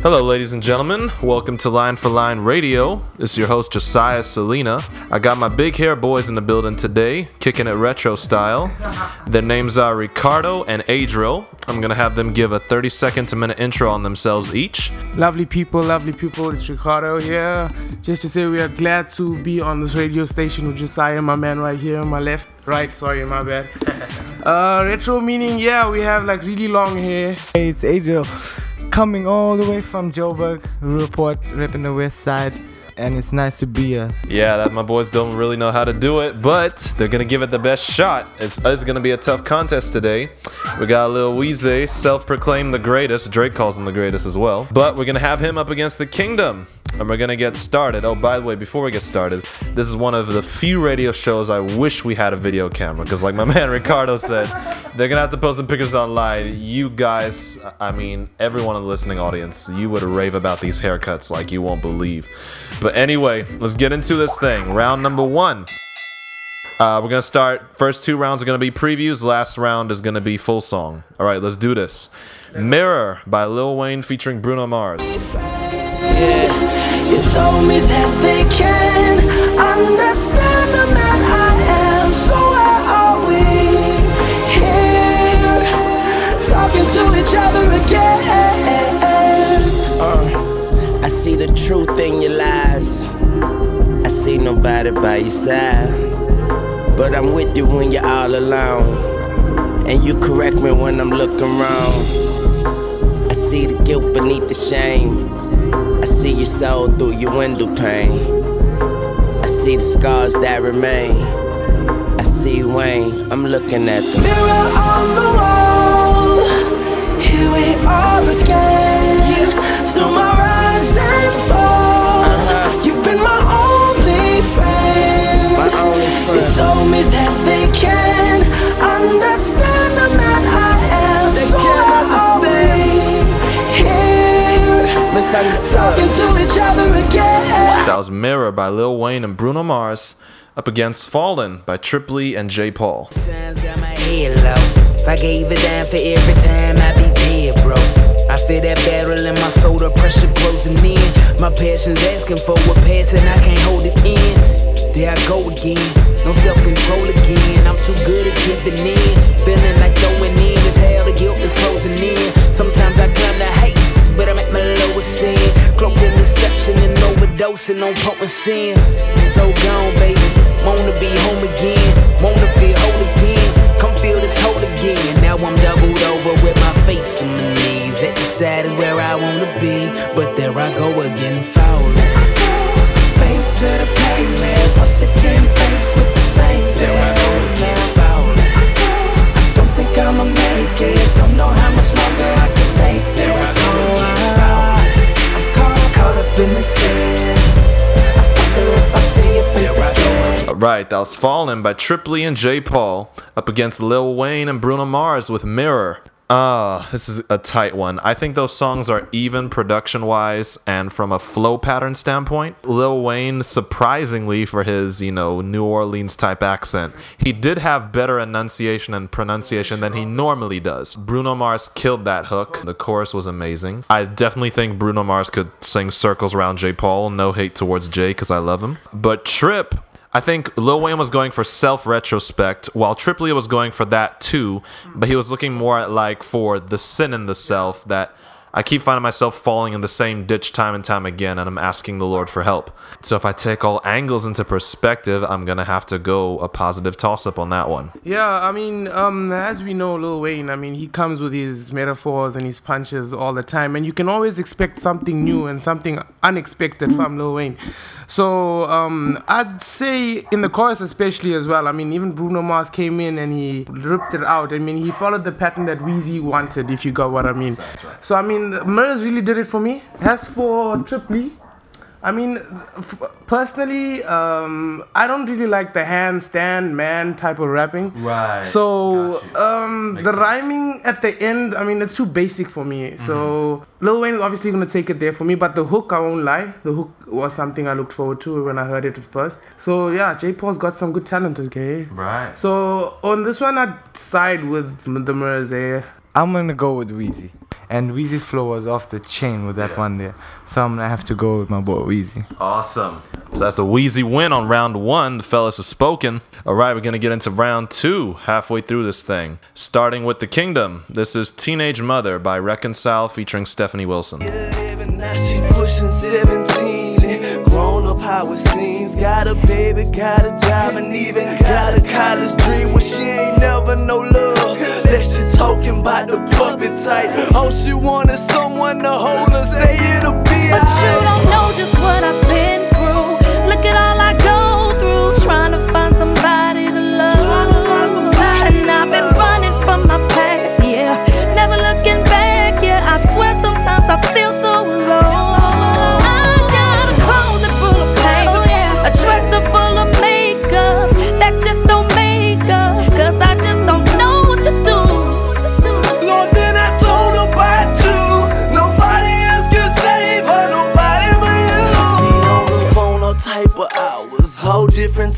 Hello, ladies and gentlemen. Welcome to Line for Line Radio. This is your host, Josiah Selena. I got my big hair boys in the building today, kicking it retro style. Their names are Ricardo and Adriel. I'm going to have them give a 30 second to minute intro on themselves each. Lovely people, lovely people. It's Ricardo here. Just to say, we are glad to be on this radio station with Josiah, my man, right here on my left. Right, sorry, my bad. Uh, retro meaning, yeah, we have like really long hair. Hey, it's Adriel coming all the way from Joburg, report, repping the west side. And it's nice to be here. Yeah, that my boys don't really know how to do it, but they're gonna give it the best shot. It's, it's gonna be a tough contest today. We got Lil Weezy, self-proclaimed the greatest. Drake calls him the greatest as well. But we're gonna have him up against the Kingdom and we're gonna get started. Oh, by the way, before we get started, this is one of the few radio shows I wish we had a video camera because, like my man Ricardo said, they're gonna have to post some pictures online. You guys, I mean, everyone in the listening audience, you would rave about these haircuts like you won't believe. But anyway, let's get into this thing. Round number one. Uh, we're gonna start. First two rounds are gonna be previews. Last round is gonna be full song. All right, let's do this. Mirror by Lil Wayne featuring Bruno Mars. Yeah. Told me that they can understand the man I am. So why are we here talking to each other again? Uh, I see the truth in your lies. I see nobody by your side. But I'm with you when you're all alone. And you correct me when I'm looking wrong. I see the guilt beneath the shame see your soul through your window pane. I see the scars that remain. I see Wayne, I'm looking at the mirror on the wall. Here we are again. Through my rise and fall, uh-huh. you've been my only friend. My only friend. You told me that they can understand the man I Talking to each other again. That was Mirror by Lil Wayne and Bruno Mars up against Fallen by Trip Lee and J. Paul. If I gave a damn for every time I be dead, bro. I feel that battle in my soul, the pressure closing in. My passion's asking for a pass and I can't hold it in. There I go again, no self control again. I'm too good at giving in, feeling like going in. The tail, the guilt is closing in. Sometimes I come to hate but I'm at my lowest sin. Cloaked in deception and overdosing on potent sin. So gone, baby. Wanna be home again. Wanna feel whole again. Come feel this whole again. Now I'm doubled over with my face on my knees. At the side is where I wanna be. But there I go again, falling. Face to the pavement. Once again, face with the same There I go again, falling. I don't think I'ma make it. Right, that was Fallen by Trip Lee and J. Paul up against Lil Wayne and Bruno Mars with Mirror. Ah, this is a tight one. I think those songs are even production wise and from a flow pattern standpoint. Lil Wayne, surprisingly for his, you know, New Orleans type accent, he did have better enunciation and pronunciation than he normally does. Bruno Mars killed that hook. The chorus was amazing. I definitely think Bruno Mars could sing circles around J. Paul. No hate towards Jay because I love him. But Trip, I think Lil Wayne was going for self retrospect, while Trip Lee was going for that too, but he was looking more at like for the sin in the self that I keep finding myself falling in the same ditch time and time again, and I'm asking the Lord for help. So if I take all angles into perspective, I'm gonna have to go a positive toss up on that one. Yeah, I mean, um, as we know, Lil Wayne, I mean, he comes with his metaphors and his punches all the time, and you can always expect something new and something unexpected from Lil Wayne. So um, I'd say in the chorus, especially as well. I mean, even Bruno Mars came in and he ripped it out. I mean, he followed the pattern that Weezy wanted, if you got what I mean. So I mean, Mirrors really did it for me. As for Trip Lee, I mean, f- personally, um, I don't really like the handstand man type of rapping. Right. So um, the sense. rhyming at the end, I mean, it's too basic for me. Mm-hmm. So Lil Wayne is obviously gonna take it there for me, but the hook, I won't lie, the hook was something I looked forward to when I heard it at first. So yeah, J. Paul's got some good talent, okay. Right. So on this one, I'd side with the Mirrors. Eh? I'm gonna go with Weezy. And Weezy's flow was off the chain with that one there. So I'm gonna have to go with my boy Weezy. Awesome. So that's a Weezy win on round one. The fellas have spoken. All right, we're going to get into round two halfway through this thing. Starting with The Kingdom. This is Teenage Mother by Reconcile featuring Stephanie Wilson. Now she pushing 17 grown up how it seems. Got a baby, got a job, and even got a college dream. Well, she ain't never no love. She talking about the puppet type. All she want is someone to hold her, say it'll be But you don't know just what I've been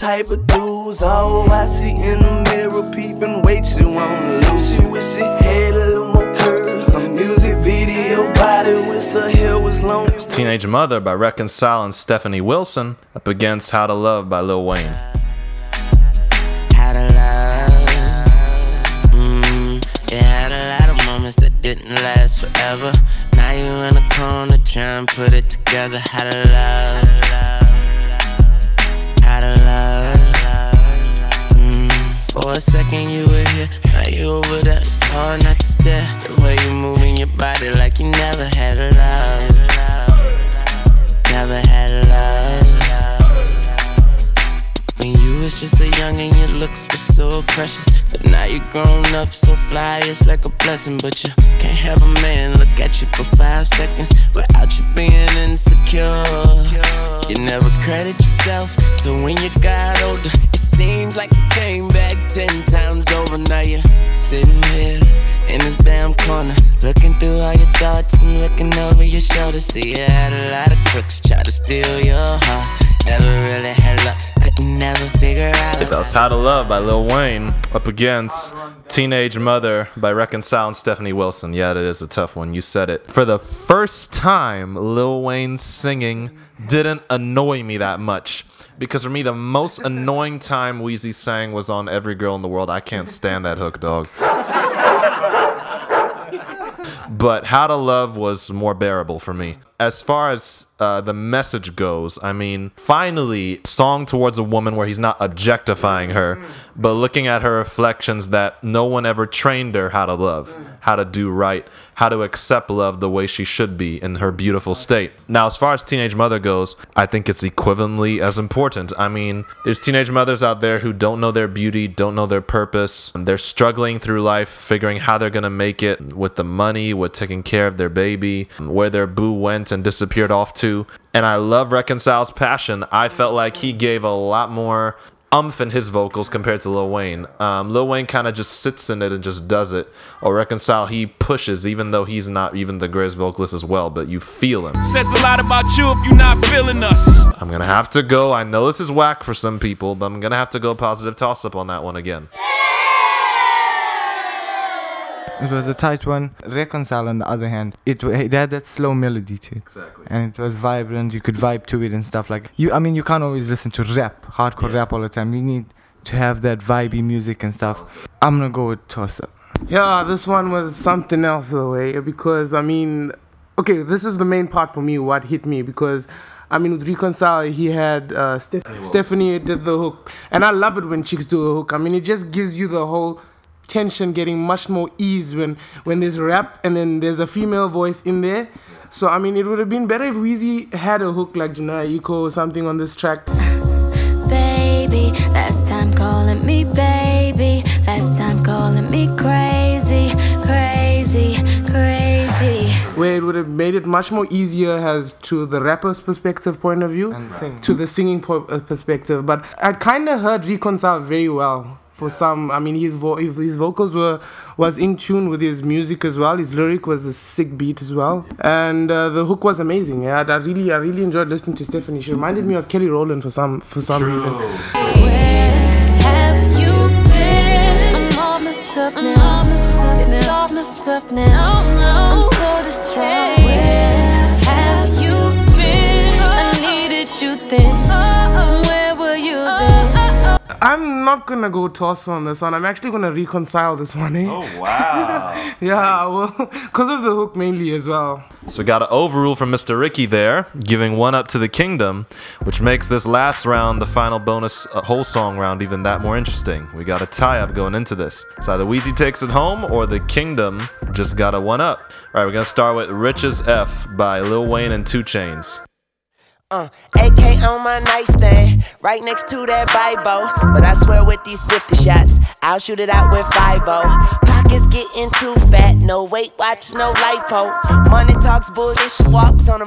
type of dudes. Oh, I see in the mirror peeping, wait, she wanna lose. She wish she had a little more curves. A music video body, wish her hair was long. It's Teenage Mother by Reconcile and Stephanie Wilson up against How to Love by Lil Wayne. Had a love. Mm, yeah, had a lot of moments that didn't last forever. Now you in a corner trying to put it together. Had a love. For a second you were here, now you over there. It's hard not to stare. The way you moving your body like you never had a love. Never had a love. When you was just a young and your looks were so precious. But now you grown up so fly, it's like a blessing. But you can't have a man look at you for five seconds without you being insecure. You never credit yourself, so when you got older, seems like you came back ten times over. Now you're sitting here in this damn corner, looking through all your thoughts and looking over your shoulder. See, you had a lot of crooks try to steal your heart. Never really had luck, couldn't never figure out. That was How to Love by Lil Wayne up against Teenage Mother by Reconcile and Stephanie Wilson. Yeah, that is a tough one. You said it. For the first time, Lil Wayne's singing didn't annoy me that much. Because for me, the most annoying time Weezy sang was on Every Girl in the World. I can't stand that hook, dog. but How to Love was more bearable for me. As far as uh, the message goes, I mean, finally, song towards a woman where he's not objectifying her, but looking at her reflections that no one ever trained her how to love, how to do right, how to accept love the way she should be in her beautiful state. Now, as far as Teenage Mother goes, I think it's equivalently as important. I mean, there's teenage mothers out there who don't know their beauty, don't know their purpose. They're struggling through life, figuring how they're going to make it with the money, with taking care of their baby, where their boo went and disappeared off to. And I love Reconcile's passion. I felt like he gave a lot more umph in his vocals compared to Lil Wayne. Um, Lil Wayne kind of just sits in it and just does it. Or Reconcile, he pushes, even though he's not even the greatest vocalist as well, but you feel him. Says a lot about you if you're not feeling us. I'm gonna have to go. I know this is whack for some people, but I'm gonna have to go positive toss up on that one again. It was a tight one. Reconcile, on the other hand, it, wa- it had that slow melody too. Exactly. And it was vibrant. You could vibe to it and stuff like you. I mean, you can't always listen to rap, hardcore rap all the time. You need to have that vibey music and stuff. I'm gonna go with toss up. Yeah, this one was something else the way because I mean, okay, this is the main part for me. What hit me because. I mean, with Reconcile, he had uh, Steph- Stephanie did the hook, and I love it when chicks do a hook. I mean, it just gives you the whole tension getting much more ease when when there's rap and then there's a female voice in there. So I mean, it would have been better if Weezy had a hook like Jhené Aiko or something on this track. baby. Last time calling me baby. Last time calling me crazy, crazy, crazy. where it would have made it much more easier as to the rapper's perspective point of view to the singing po- uh, perspective but i kind of heard reconcile very well for some i mean his, vo- his his vocals were was in tune with his music as well his lyric was a sick beat as well. And uh, the hook was amazing. Yeah i really i really enjoyed listening to stephanie. She reminded me of kelly rowland for some for some reason. Where I'm not gonna go toss on this one. I'm actually gonna reconcile this one. Eh? Oh wow! Yeah, well, because of the hook mainly as well. So we got an overrule from Mr. Ricky there, giving one up to the Kingdom, which makes this last round, the final bonus uh, whole song round, even that more interesting. We got a tie up going into this. So either Weezy takes it home or the Kingdom just got a one up. All right, we're gonna start with Rich as F by Lil Wayne and 2 Chainz. Uh, AK on my nightstand, right next to that Bible. But I swear with these 50 shots, I'll shoot it out with 5 Pockets getting too fat, no weight watch, no lipo. Money talks bullshit, walks on a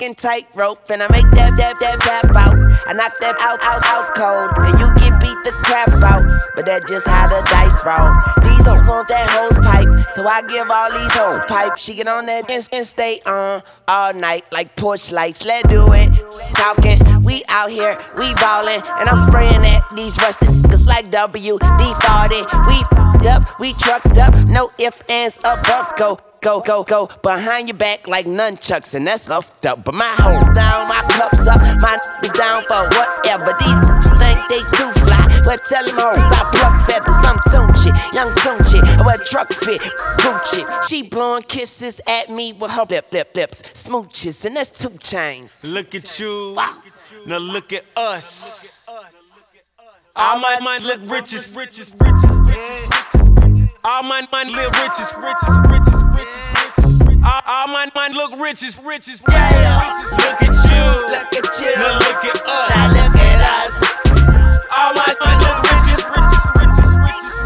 motherfucking tightrope. And I make that, that, that tap out. I knock that out, out, out cold. And you get beat the crap out. But that just how the dice roll. These hoes want that hose pipe, so I give all these hoes pipe. She get on that and, and stay on all night like porch lights. Let's do it. Talking, we out here, we ballin', and I'm spraying at these rusted niggas like WD 40. We up, we trucked up, no ifs, ands, above. Go, go, go, go behind your back like nunchucks, and that's fucked up. But my hoes down, my cups up, my niggas down for whatever. These think they too fly, but tell them hoes I pluck feathers. I'm Tunechi, young Tunechi, I wear truck fit, Gucci. She blowing kisses at me with her lip, lip, lips, smooches, and that's two chains. Look at you. Now look at us. All my mind look riches, riches, riches, riches. All my mind live riches, riches, riches, riches. All, all my mind look riches, riches, riches. Look at you. Look at you. Now look at us. Now look at us. All my mind look riches, riches, riches, riches.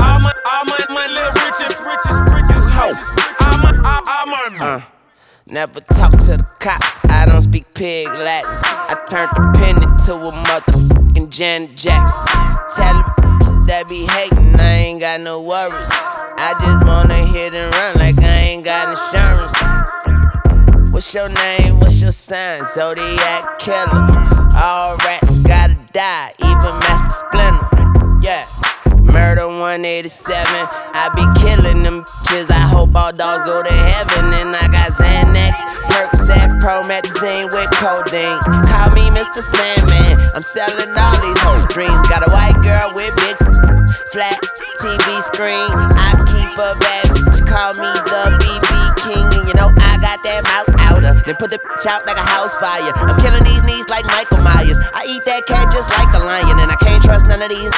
All my, all my mind live riches, riches, riches, riches. All my, all, all my mind. Uh. Never talk to the cops, I don't speak pig Latin. I turned the pen into a motherfucking Janet Jackson. Tell them bitches that be hating, I ain't got no worries. I just wanna hit and run like ain't got insurance. What's your name? What's your sign? Zodiac killer. All rats gotta die, even Master Splinter. Yeah. Murder 187. I be killing them bitches. I hope all dogs go to heaven. And I got Xanax, Percocet, Promethazine with codeine. Call me Mr. Sandman. I'm selling all these whole dreams. Got a white girl with big flat TV screen. I keep a bitch. Call me the BB King. And you know I got that mouth outer. Then put the bitch out like a house fire. I'm killing these knees like Michael Myers. I eat that cat just like a lion. And I can't trust none of these.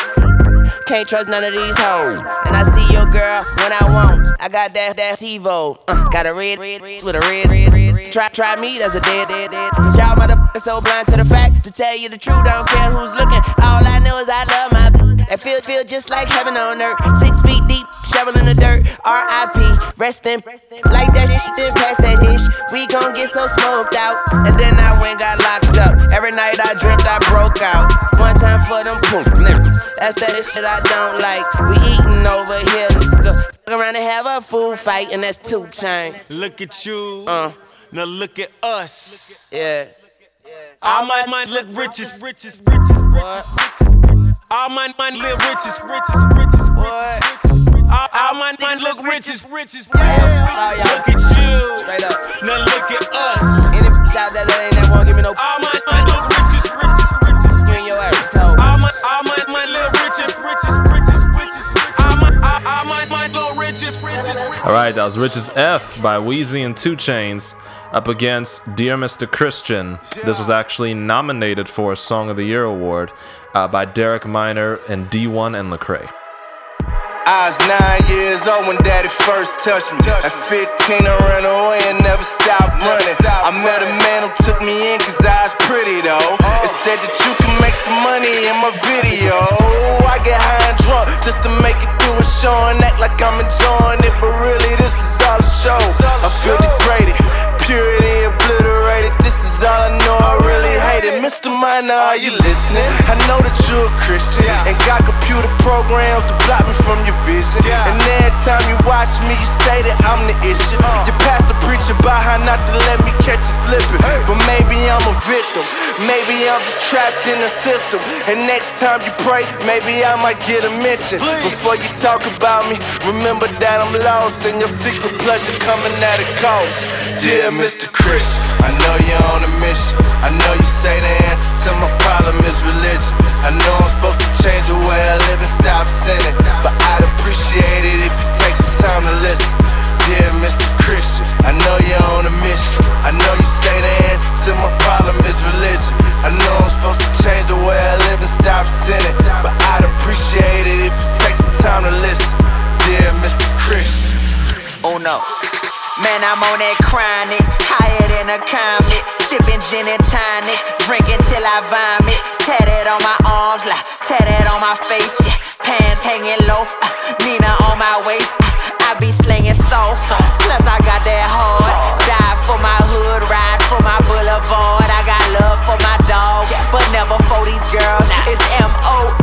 Can't trust none of these hoes. And I see your girl when I want. I got that that TiVo. Uh, got a red, red, red with a red, red, red. Try, try me, that's a dead, dead, dead. Since y'all motherfuckers so blind to the fact, to tell you the truth, I don't care who's looking. All I know is I love my. That feel, feel just like heaven on earth. Six feet deep, shovel in the dirt. R.I.P. Rest in like that shit, then pass that ish. We gon' get so smoked out. And then I went got locked up. Every night I dreamt I broke out. One time for them poop niggas. That's that shit I don't like. We eating over here. Fuck around and have a food fight, and that's two chain. Look at you. Uh, Now look at us. yeah. I might, mind look riches, riches, riches, riches, riches, riches. All my mind live riches, riches, riches, riches, riches. All, all my mind look riches, riches, riches, riches. Look at you. Straight up. Now look at us. Any bitch out that ain't that won't give me no. All my mind look riches, riches, riches. You and your ass, hoe. All my, all my mind live riches, riches, riches, riches. All my, all, all my mind look riches, riches, riches. All right, that was Rich as F by Weezy and 2 Chainz up against Dear Mr. Christian. This was actually nominated for a Song of the Year award uh, by Derek Minor and D1 and Lecrae. I was nine years old when daddy first touched me. At 15, I ran away and never stopped running. I met a man who took me in cause I was pretty though. It said that you can make some money in my video. I get high and drunk just to make it through a show and act like I'm enjoying it, but really this is all a show. I feel degraded, purity obliterated. This is all I know, I really hate it. Mr. Minor, are you listening? I know that you're a Christian and got computer programs to block me from your vision. And every time you watch me, you say that I'm the issue. Uh. Your pastor preach about how not to let me catch you slipping. But maybe I'm a victim. Maybe I'm just trapped in the system. And next time you pray, maybe I might get a mention. Before you talk about me, remember that I'm lost and your secret pleasure coming at a cost. Dear Mr. Christian, I know you're on a mission. I know you say the answer to my problem is religion. I know I'm supposed to change the way I live and stop sinning. But I'd appreciate it if you take some time to listen. Dear Mr. Christian, I know you're on a mission. I know you say the answer to my problem is religion. I know I'm supposed to change the way I live and stop sinning. But I'd appreciate it if you take some time to listen. Dear Mr. Christian. Oh no. Man, I'm on that chronic, higher than a comet. Gin and tonic, drinking till I vomit. Tatted on my arms, like tatted on my face. Yeah, pants hanging low, uh, Nina on my waist. Uh, I be slinging sauce, plus I got that hard. Die for my hood, ride for my boulevard. I got love for my dogs, but never for these girls. It's M O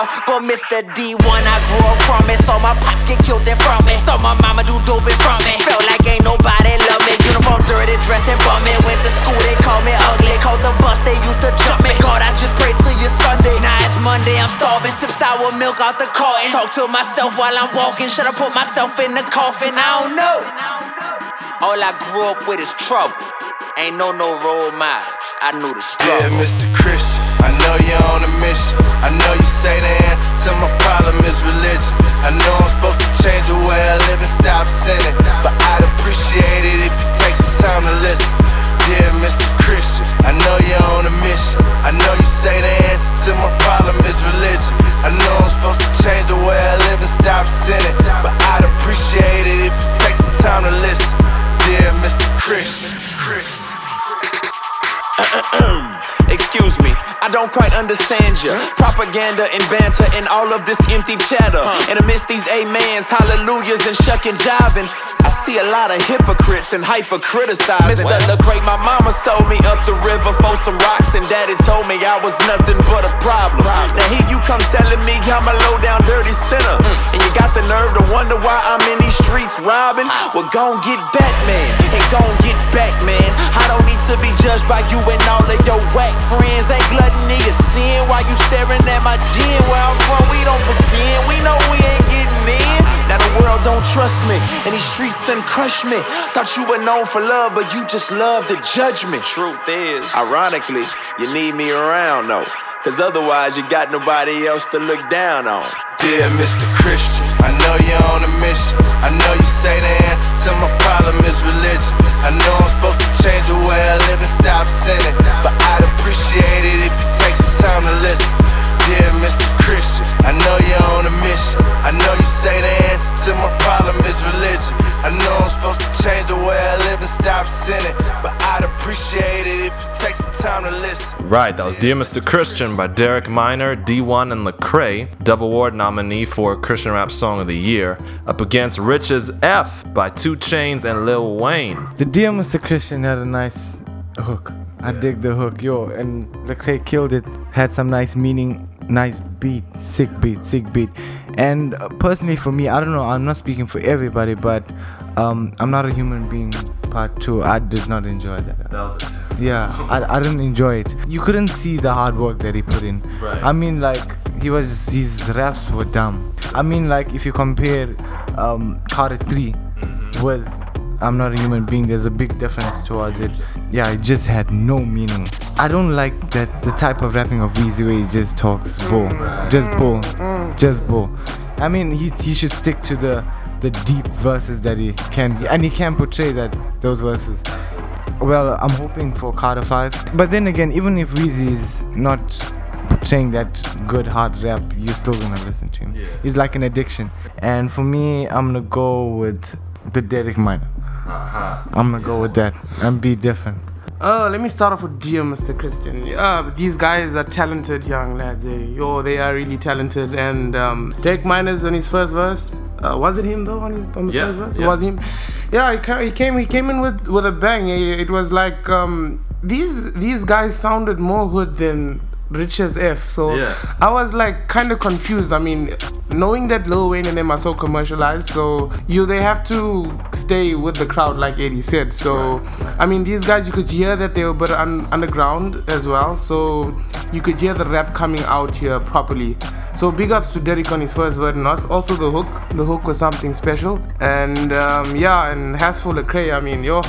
world. But Mr. D1, I grew up from it, so my pops get killed in from it. So my mama do dope in from it. Felt like ain't nobody love me. Uniform dirty, dressing bumming. Went to school, they called me ugly. Called the bus, they used to jump me. God, I just pray till you Sunday. Now it's Monday, I'm starving. Sip sour milk out the carton. Talk to myself while I'm walking. Should I put myself in the coffin? I don't know. All I grew up with is trouble. Ain't no no role models. I knew the Dear struggle. Mr. Christian, I know you're on a mission. I know you say the answer to my problem is religion. I know I'm supposed to change the way I live and stop sinning. But I'd appreciate it if you take some time to listen. Dear Mr. Christian, I know you're on a mission. I know you say the answer to my problem is religion. I know I'm supposed to change the way I live and stop sinning. But I'd appreciate it if you take some time to listen. Dear Mr. Christian. Don't quite understand you. Propaganda and banter and all of this empty chatter. And amidst these amens, hallelujahs, and shucking jiving, see a lot of hypocrites and hyper criticizing. Mr. Lecrae, my mama sold me up the river for some rocks, and daddy told me I was nothing but a problem. Now here you come telling me I'm a low down dirty sinner. Mm. And you got the nerve to wonder why I'm in these streets robbing. Well, gon' get back, man, and gon' get back, man. I don't need to be judged by you and all of your whack friends. Ain't gluttony a sin Why you staring at my gin. Where I'm from, we don't pretend. We know we ain't. Now the world don't trust me, and these streets done crush me. Thought you were known for love, but you just love the judgment. Truth is, ironically, you need me around though. Cause otherwise, you got nobody else to look down on. Dear Mr. Christian, I know you're on a mission. I know you say the answer to my problem is religion. I know I'm supposed to change the way I live and stop sinning. But I'd appreciate it if you take some time to listen. Dear Mr. Christian, I know you're on a mission. I know you say the answer to my problem is religion. I know I'm supposed to change the way I live and stop sinning. But I'd appreciate it if you take some time to listen. Right, that was Dear Mr. Christian by Derek Minor, D1, and Lecrae, Dove Award nominee for Christian Rap Song of the Year, up against Rich as F by 2 Chainz and Lil Wayne. The Dear Mr. Christian had a nice hook. I dig the hook, yo, and Lecrae killed it. Had some nice meaning, nice beat, sick beat, sick beat. And uh, personally, for me, I don't know. I'm not speaking for everybody, but um, I'm not a human being. Part two, I did not enjoy that. That was it. Yeah, I, I didn't enjoy it. You couldn't see the hard work that he put in. Right. I mean, like he was his raps were dumb. I mean, like if you compare um, Carter 3 with I'm not a human being, there's a big difference towards it. Yeah, it just had no meaning. I don't like that the type of rapping of Weezy where he just talks bull, just bull, just bull. I mean, he he should stick to the the deep verses that he can, and he can portray that those verses. Well, I'm hoping for Carter 5. But then again, even if Weezy is not saying that good hard rap, you're still gonna listen to him. It's like an addiction. And for me, I'm gonna go with the Derek Minor. I'm gonna go with that and be different. Oh, let me start off with Dear Mr. Christian. Yeah, these guys are talented young lads. eh. Yo, they are really talented. And um, Derek Minor's on his first verse. Uh, was it him though on, his, on the Yeah, first verse? yeah. Was him? Yeah, he came he came in with with a bang. Eh, It was like um, these these guys sounded more hood than Rich as F. So Yeah. I was like kind of confused. I mean, knowing that Lil Wayne and them are so commercialized, so you they have to stay with the crowd, like Eddie said. So I mean, these guys you could hear that they were but un- underground as well. So you could hear the rap coming out here properly. So big ups to Derek on his first word and us. Also the hook. The hook was something special. And um, yeah, and Hasful Lecrae. I mean, yo.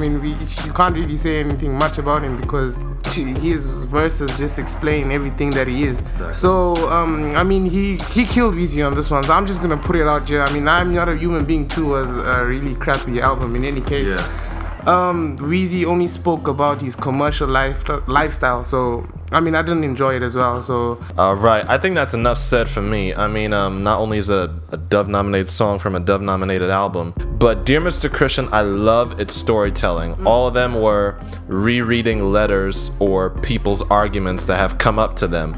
I mean, we, you can't really say anything much about him because his verses just explain everything that he is. So, um, I mean, he he killed Weezy on this one. So I'm just gonna put it out here. I mean, I'm not a human being too was a really crappy album in any case. Um, Weezy only spoke about his commercial life lifestyle. So, I mean, I didn't enjoy it as well. So, All right, I think that's enough said for me. I mean, um, not only is it a, a Dove-nominated song from a Dove-nominated album, but Dear Mr. Christian, I love its storytelling. All of them were rereading letters or people's arguments that have come up to them.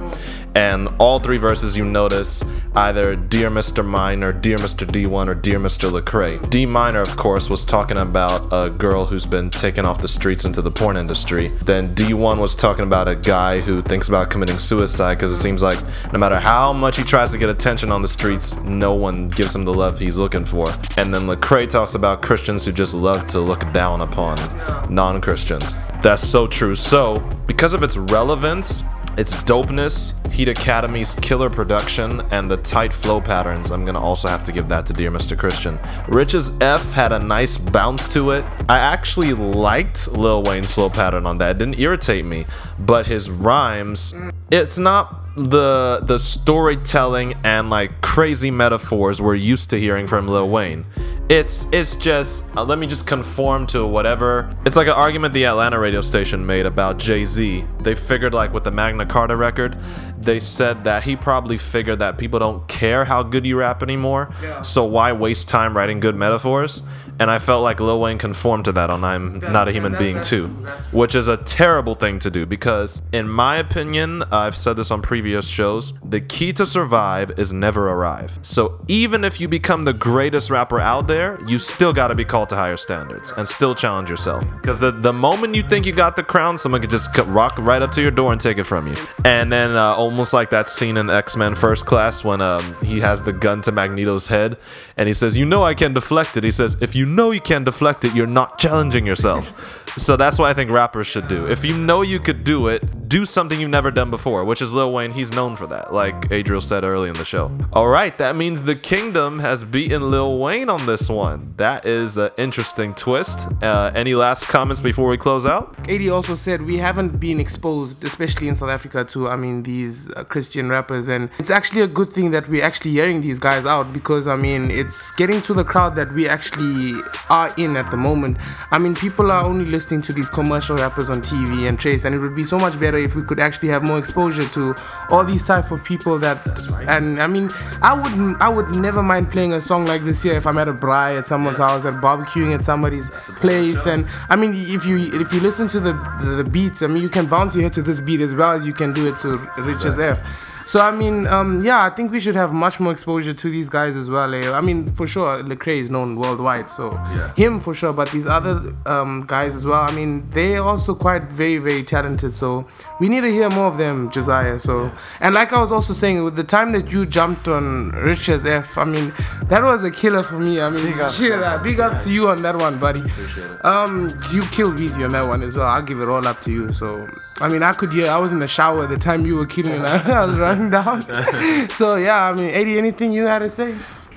And all three verses you notice either Dear Mr. Minor, Dear Mr. D1, or Dear Mr. Lecrae. D Minor, of course, was talking about a girl who's been taken off the streets into the porn industry. Then D1 was talking about a guy who thinks about committing suicide because it seems like no matter how much he tries to get attention on the streets, no one gives him the love he's looking for. And then Lecrae talks about Christians who just love to look down upon non Christians. That's so true. So, because of its relevance, its dopeness, Heat Academy's killer production, and the tight flow patterns, I'm gonna also have to give that to Dear Mr. Christian. Rich as F had a nice bounce to it. I actually liked Lil Wayne's flow pattern on that. It didn't irritate me, but his rhymes, it's not the the storytelling and like crazy metaphors we're used to hearing from Lil Wayne. It's it's just uh, let me just conform to whatever. It's like an argument the Atlanta radio station made about Jay Z. They figured like with the Magna Carta record, they said that he probably figured that people don't care how good you rap anymore. So why waste time writing good metaphors? And I felt like Lil Wayne conformed to that on I'm Not a Human Being too, which is a terrible thing to do because, in my opinion, I've said this on previous shows, the key to survive is never arrive. So even if you become the greatest rapper out there, you still got to be called to higher standards and still challenge yourself. Because the, the moment you think you got the crown, someone could just rock right up to your door and take it from you. And then uh, almost like that scene in X Men First Class when um, he has the gun to Magneto's head and he says, You know I can deflect it. He says, If you know you can't deflect it, you're not challenging yourself. So that's what I think rappers should do. If you know you could do it, do something you've never done before, which is Lil Wayne. He's known for that, like Adriel said early in the show. All right, that means the Kingdom has beaten Lil Wayne on this one. That is an interesting twist. Uh, any last comments before we close out? AD also said we haven't been exposed, especially in South Africa, to I mean these uh, Christian rappers, and it's actually a good thing that we're actually hearing these guys out because I mean it's getting to the crowd that we actually are in at the moment. I mean people are only listening to these commercial rappers on TV and Trace, and it would be so much better if we could actually have more exposure to all these type of people that. And I mean I wouldn't, I would never mind playing a song like this here if I'm at a braai at someone's house, at barbecuing at somebody's place, and I mean if you if you listen to the, the the beats, I mean you can bounce your head to this beat as well as you can do it to Rich as F. So I mean, um, yeah, I think we should have much more exposure to these guys as well. eh. I mean, for sure, Lecrae is known worldwide, so him for sure. But these other um, guys as well. I mean, they're also quite very, very talented. So we need to hear more of them, Josiah. So and like I was also saying, with the time that you jumped on Rich as F, I mean, that was a killer for me. I mean, big ups, big ups to you on that one, buddy. Um, you killed Weezy on that one as well. I'll give it all up to you. So I mean, I could hear. I was in the shower at the time you were kidding, it. I was running down. so yeah, I mean, Eddie, anything you had to say?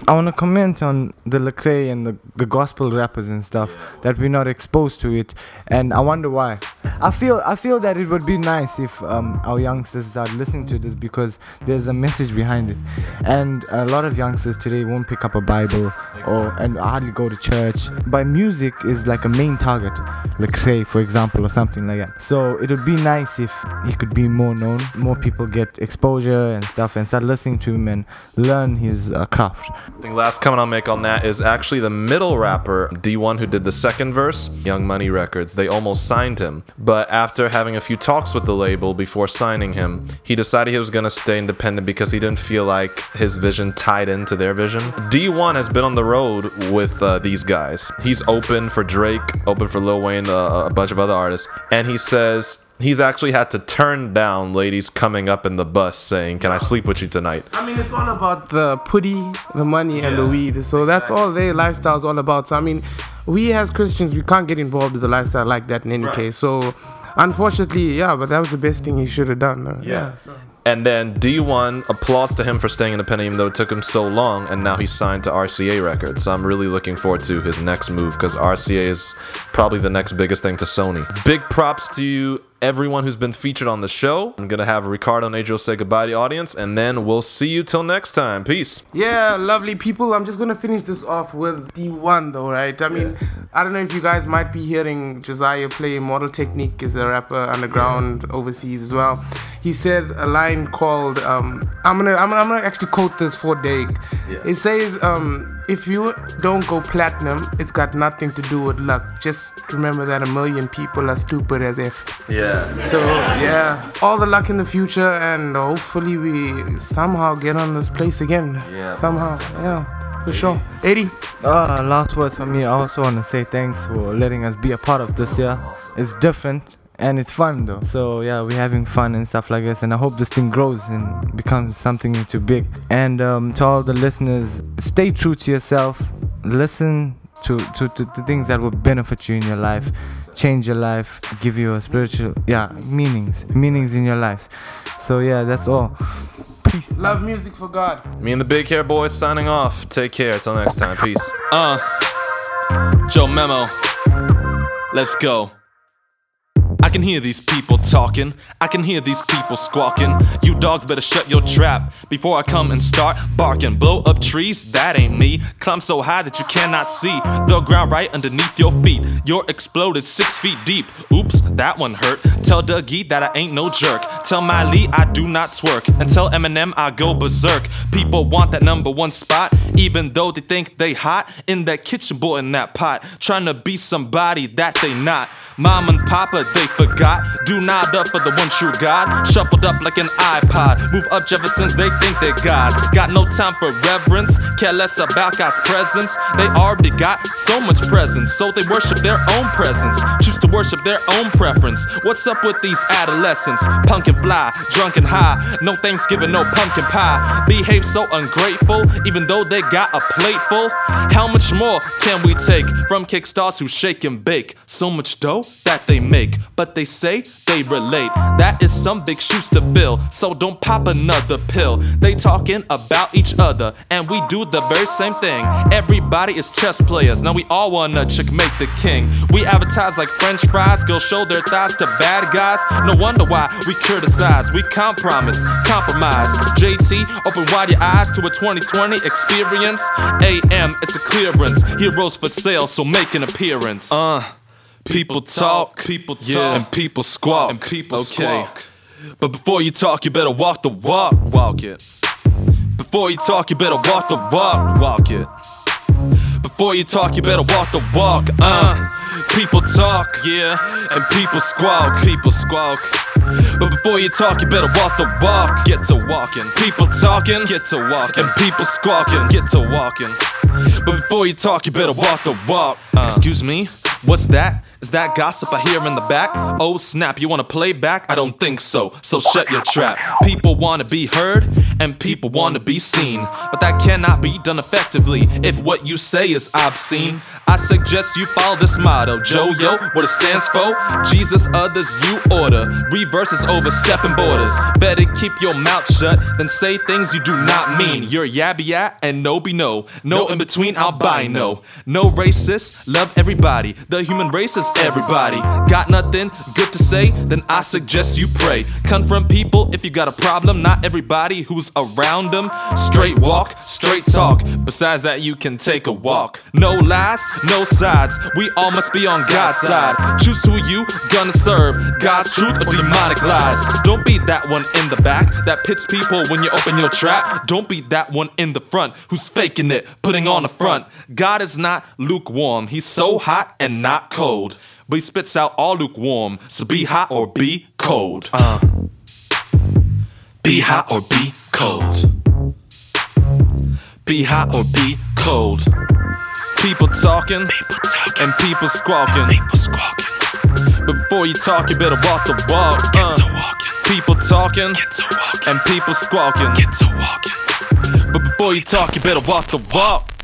I want to comment on the Lecrae and the, the gospel rappers and stuff that we're not exposed to it, and I wonder why. I feel I feel that it would be nice if um, our youngsters start listening to this because there's a message behind it, and a lot of youngsters today won't pick up a Bible or and hardly go to church. But music is like a main target, Lecrae, for example, or something like that. So it would be nice if he could be more known, more people get exposure and stuff, and start listening to him and learn his uh, craft. The last comment I'll make on that is actually the middle rapper, D1, who did the second verse, Young Money Records. They almost signed him. But after having a few talks with the label before signing him, he decided he was going to stay independent because he didn't feel like his vision tied into their vision. D1 has been on the road with uh, these guys. He's open for Drake, open for Lil Wayne, uh, a bunch of other artists. And he says he's actually had to turn down ladies coming up in the bus saying, Can I sleep with you tonight? I mean, it's all about the putty, the money, and the weed. So that's all their lifestyle's all about. So I mean, we as Christians, we can't get involved with a lifestyle like that in any case. So unfortunately, yeah, but that was the best thing he should have done. uh, yeah. so. And then D1 applause to him for staying independent even though it took him so long, and now he's signed to RCA Records. So I'm really looking forward to his next move because RCA is probably the next biggest thing to Sony. Big props to you, everyone who's been featured on the show. I'm gonna have Ricardo and Adriel say goodbye to the audience, and then we'll see you till next time. Peace. Yeah, lovely people. I'm just gonna finish this off with D1 though, right? I mean, I don't know if you guys might be hearing Josiah play Model Technique is a rapper underground overseas as well. He said a line called um, I'm gonna I'm gonna, I'm gonna actually quote this for Dake. It says um, if you don't go platinum, it's got nothing to do with luck. Just remember that a million people are stupid as if. Yeah. So yeah, all the luck in the future, and hopefully we somehow get on this place again. Yeah. Somehow, yeah, for sure. 80. Uh, last words from me. I also want to say thanks for letting us be a part of this year. It's different and it's fun though. So yeah, we're having fun and stuff like this. And I hope this thing grows and becomes something too big. And um, to all the listeners, stay true to yourself. Listen to, to, to the things that will benefit you in your life, change your life, give you a spiritual yeah meanings, meanings in your life. So yeah, that's all. Peace. Love music for God. Me and the Big Hair Boys signing off. Take care. Till next time. Peace. Uh, Joe Memo. Let's go. I can hear these people talking. I can hear these people squawking. You dogs better shut your trap before I come and start barking. Blow up trees, that ain't me. Climb so high that you cannot see the ground right underneath your feet. You're exploded six feet deep. Oops, that one hurt. Tell Dougie that I ain't no jerk. Tell Miley I do not twerk. And tell Eminem I go berserk. People want that number one spot, even though they think they hot in that kitchen boy in that pot, trying to be somebody that they not. Mom and Papa, they forgot. Do nada for the one true God. Shuffled up like an iPod. Move up Jeffersons, they think they're God. Got no time for reverence. Care less about God's presence. They already got so much presence, so they worship their own presence. Choose to worship their own preference. What's up with these adolescents? Pumpkin fly, drunk and high. No Thanksgiving, no pumpkin pie. Behave so ungrateful, even though they got a plate full. How much more can we take from kickstars who shake and bake? So much dough that they make, but they say they relate. That is some big shoes to fill, so don't pop another pill. They talking about each other, and we do the very same thing. Everybody is chess players, now we all wanna checkmate the king. We advertise like French fries, girls show their thighs to bad guys. No wonder why we criticize, we compromise, compromise. JT, open wide your eyes to a 2020 experience. AM, it's a clearance. Heroes for sale, so make an appearance. Uh. People talk, people talk, and people squawk, and people squawk. But before you talk, you better walk the walk, walk it. Before you talk, you better walk the walk, walk it. Before you talk, you better walk the walk. Uh, people talk, yeah, and people squawk, people squawk. But before you talk, you better walk the walk. Get to walking. People talking, get to walking. And people squawking, get to walking. But before you talk, you better walk the walk. Uh. Excuse me, what's that? Is that gossip I hear in the back? Oh snap, you wanna play back? I don't think so, so shut your trap. People wanna be heard, and people wanna be seen. But that cannot be done effectively if what you say is obscene. I suggest you follow this motto Joe Yo, what it stands for Jesus, others, you order. Reverses overstepping borders. Better keep your mouth shut than say things you do not mean. You're yabby yap and no be no. No in between I'll buy No No racist, love everybody. The human race is everybody. Got nothing good to say? Then I suggest you pray. Confront people if you got a problem. Not everybody who's around them. Straight walk, straight talk. Besides that, you can take a walk. No lies, no sides. We all must be on God's side. Choose who you gonna serve. God's truth or lies. Don't be that one in the back that pits people when you open your trap. Don't be that one in the front who's faking it, putting on a front. God is not lukewarm. He's so hot and not cold. But he spits out all lukewarm. So be hot or be cold. Uh. Be hot or be cold. Be hot or be cold. People talking, people talking. and people squawking. But before you talk, you better walk the walk. Uh. People talking, Get to walking. and people squawking. But before you talk, you better walk the walk.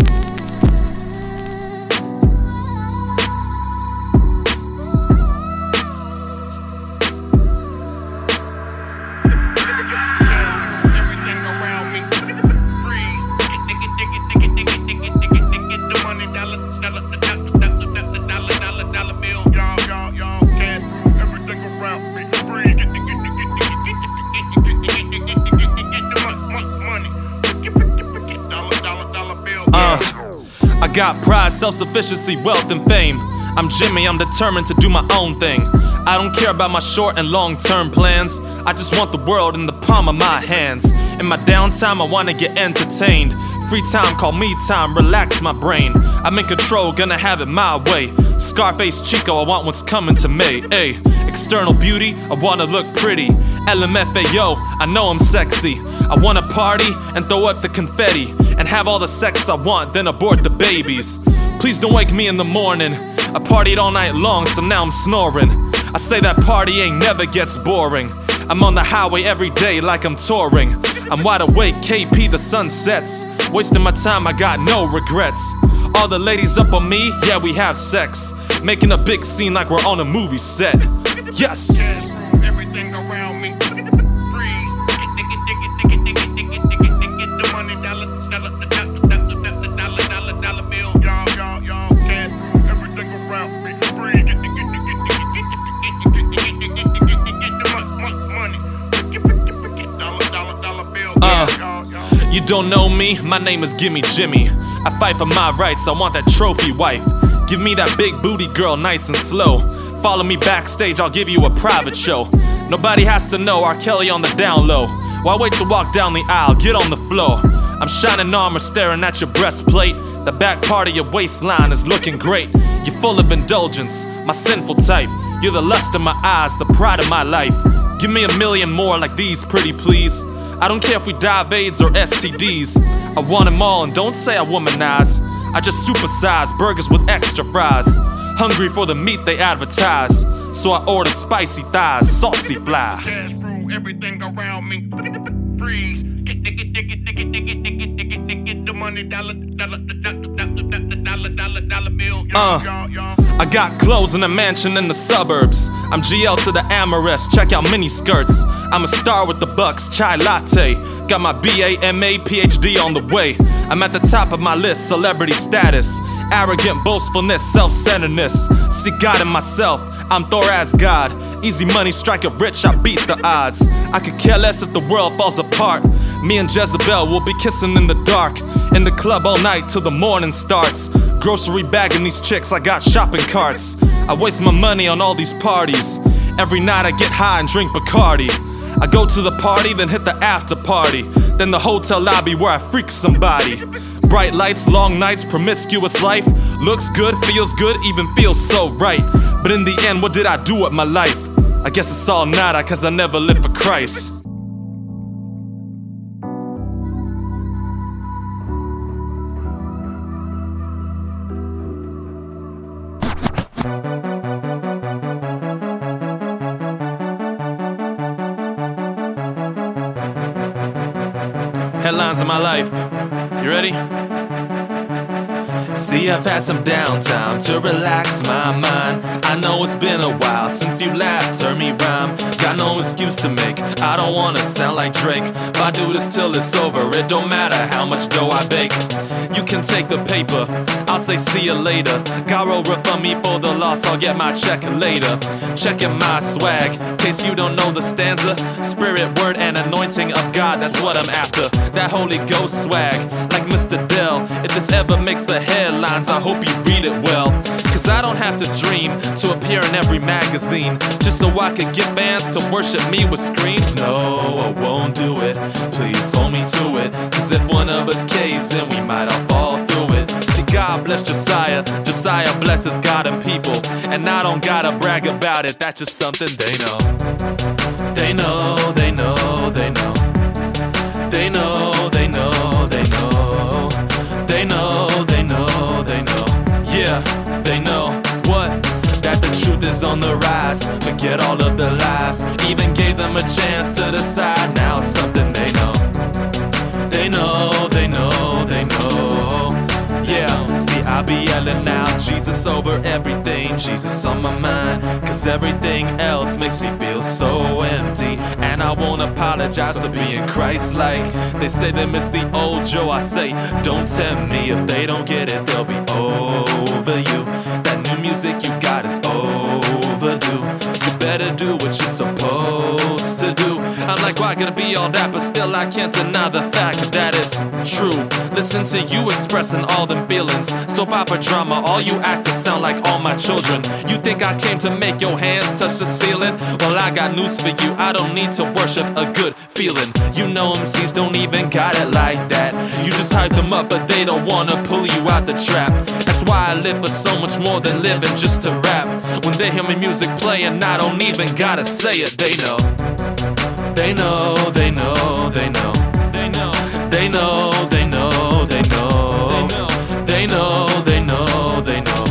I got pride, self sufficiency, wealth, and fame. I'm Jimmy, I'm determined to do my own thing. I don't care about my short and long term plans. I just want the world in the palm of my hands. In my downtime, I wanna get entertained. Free time, call me time, relax my brain. I'm in control, gonna have it my way. Scarface Chico, I want what's coming to me. Ay, external beauty, I wanna look pretty. LMFAO, I know I'm sexy. I wanna party and throw up the confetti. And have all the sex I want, then abort the babies. Please don't wake me in the morning. I partied all night long, so now I'm snoring. I say that partying never gets boring. I'm on the highway every day like I'm touring. I'm wide awake, KP, the sun sets. Wasting my time, I got no regrets. All the ladies up on me, yeah, we have sex. Making a big scene like we're on a movie set. Yes! Everything You don't know me, my name is Gimme Jimmy. I fight for my rights, I want that trophy wife. Give me that big booty girl, nice and slow. Follow me backstage, I'll give you a private show. Nobody has to know R. Kelly on the down low. Why wait to walk down the aisle? Get on the floor. I'm shining armor, staring at your breastplate. The back part of your waistline is looking great. You're full of indulgence, my sinful type. You're the lust of my eyes, the pride of my life. Give me a million more like these, pretty please. I don't care if we die of AIDS or STDs. I want them all, and don't say I womanize. I just supersize burgers with extra fries. Hungry for the meat they advertise. So I order spicy thighs, saucy fly. Everything around me. Freeze. Get, get, get, get, get, get, get, the money, dollar, dollar, dollar, Uh. I got clothes in a mansion in the suburbs. I'm GL to the Amorous, check out mini skirts. I'm a star with the Bucks, chai latte. Got my BA, MA, PhD on the way. I'm at the top of my list, celebrity status. Arrogant boastfulness, self centeredness. See God in myself, I'm Thor as God. Easy money, strike it rich, I beat the odds. I could care less if the world falls apart. Me and Jezebel will be kissing in the dark. In the club all night till the morning starts. Grocery bagging these chicks, I got shopping carts. I waste my money on all these parties. Every night I get high and drink Bacardi. I go to the party, then hit the after party. Then the hotel lobby where I freak somebody. Bright lights, long nights, promiscuous life. Looks good, feels good, even feels so right. But in the end, what did I do with my life? I guess it's all nada, cause I never lived for Christ. I've had some downtime to relax my mind. I know it's been a while since you last heard me rhyme. Got no excuse to make, I don't wanna sound like Drake. If I do this till it's over, it don't matter how much dough I bake. You can take the paper, I'll say see you later. Garo refund me for the loss, I'll get my check later. Checking my swag, case you don't know the stanza. Spirit, word, and anointing of God, that's what I'm after. That Holy Ghost swag, like Mr. Dell. If this ever makes the headlines, I hope you read it well. Cause I don't have to dream to appear in every magazine just so I could get fans to worship me with screams. No, I won't do it. Please hold me to it. Cause if one of us caves, then we might all fall through it. See, God bless Josiah. Josiah blesses God and people. And I don't gotta brag about it, that's just something they know. They know, they know, they know. They know, they know, they know. Truth is on the rise. Forget all of the lies. Even gave them a chance to decide. Now something they know. They know, they know, they know. Yeah, see, I be yelling out Jesus over everything, Jesus on my mind. Cause everything else makes me feel so empty. And I won't apologize for being Christ like. They say they miss the old Joe, I say, don't tempt me. If they don't get it, they'll be over you. Music you got is overdue. You better do what you're supposed to do. I'm like, why gotta be all that? But still, I can't deny the fact that it's true. Listen to you expressing all them feelings. Soap opera drama, all you actors sound like all my children. You think I came to make your hands touch the ceiling? Well, I got news for you. I don't need to worship a good feeling. You know MCs don't even got it like that. You just hype them up, but they don't wanna pull you out the trap. That's why I live for so much more than living just to rap. When they hear my music playing, I don't even gotta say it. They know. They know, they know, they know. They know, they know, they know, they know. They know, they know, they know.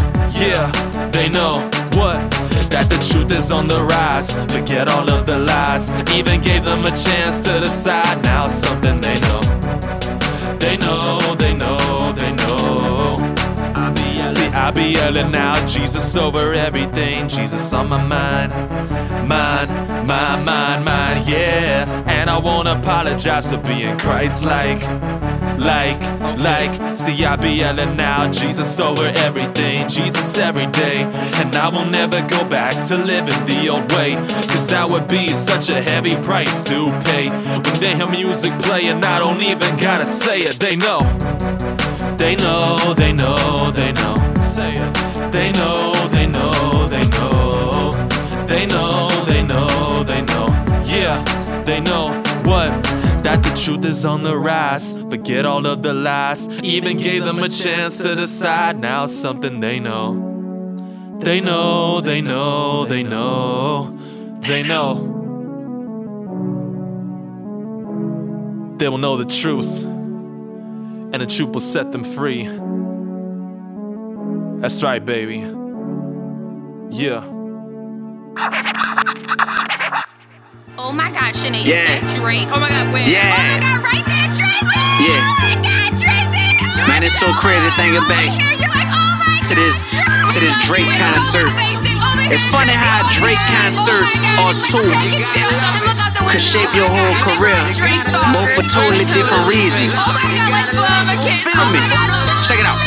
Yeah, they know what? That the truth is on the rise. Forget all of the lies. Even gave them a chance to decide. Now something they know. They know, they know, they know. See, I be yelling out Jesus over everything, Jesus on my mind. mind, mine, mind, mind, yeah. And I won't apologize for being Christ like. Like, like, see, I be yelling out Jesus over everything, Jesus every day. And I will never go back to living the old way. Cause that would be such a heavy price to pay. When they hear music playing, I don't even gotta say it, they know. They know, they know, they know. Say it. They know, they know, they know. They know, they know, they know. Yeah, they know what? That the truth is on the rise. Forget all of the lies. Even gave them a chance to decide. Now something they know. They know, they know, they know. They know. They will know the truth and the truth will set them free. That's right, baby. Yeah. Oh my god, Shanae, Yeah. is that Drake? Oh my god, where? Yeah. Oh my god, right there, Drizzy! Yeah. Oh my god, Drizzy! Oh Man, it's so my crazy God. thinking oh, back you're like, oh to this to this Drake concert. It's funny how oh a Drake oh concert or two could shape your whole career, both for totally different reasons. Feel me? Check it out.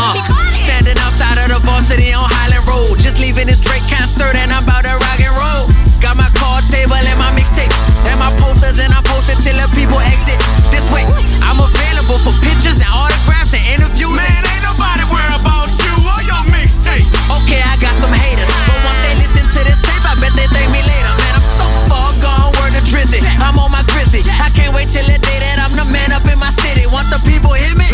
Uh, standing outside of the varsity on Highland Road, just leaving this Drake concert and I'm about to rock and roll. Got my card table and my mixtape and my posters and I'm posted till the people exit this way. I'm available for pictures and autographs and interviews. Man, ain't nobody worried about you or your mixtape. Okay, I got some haters, I'm on my grizzly. I can't wait till the day that I'm the man up in my city. Once the people hear me,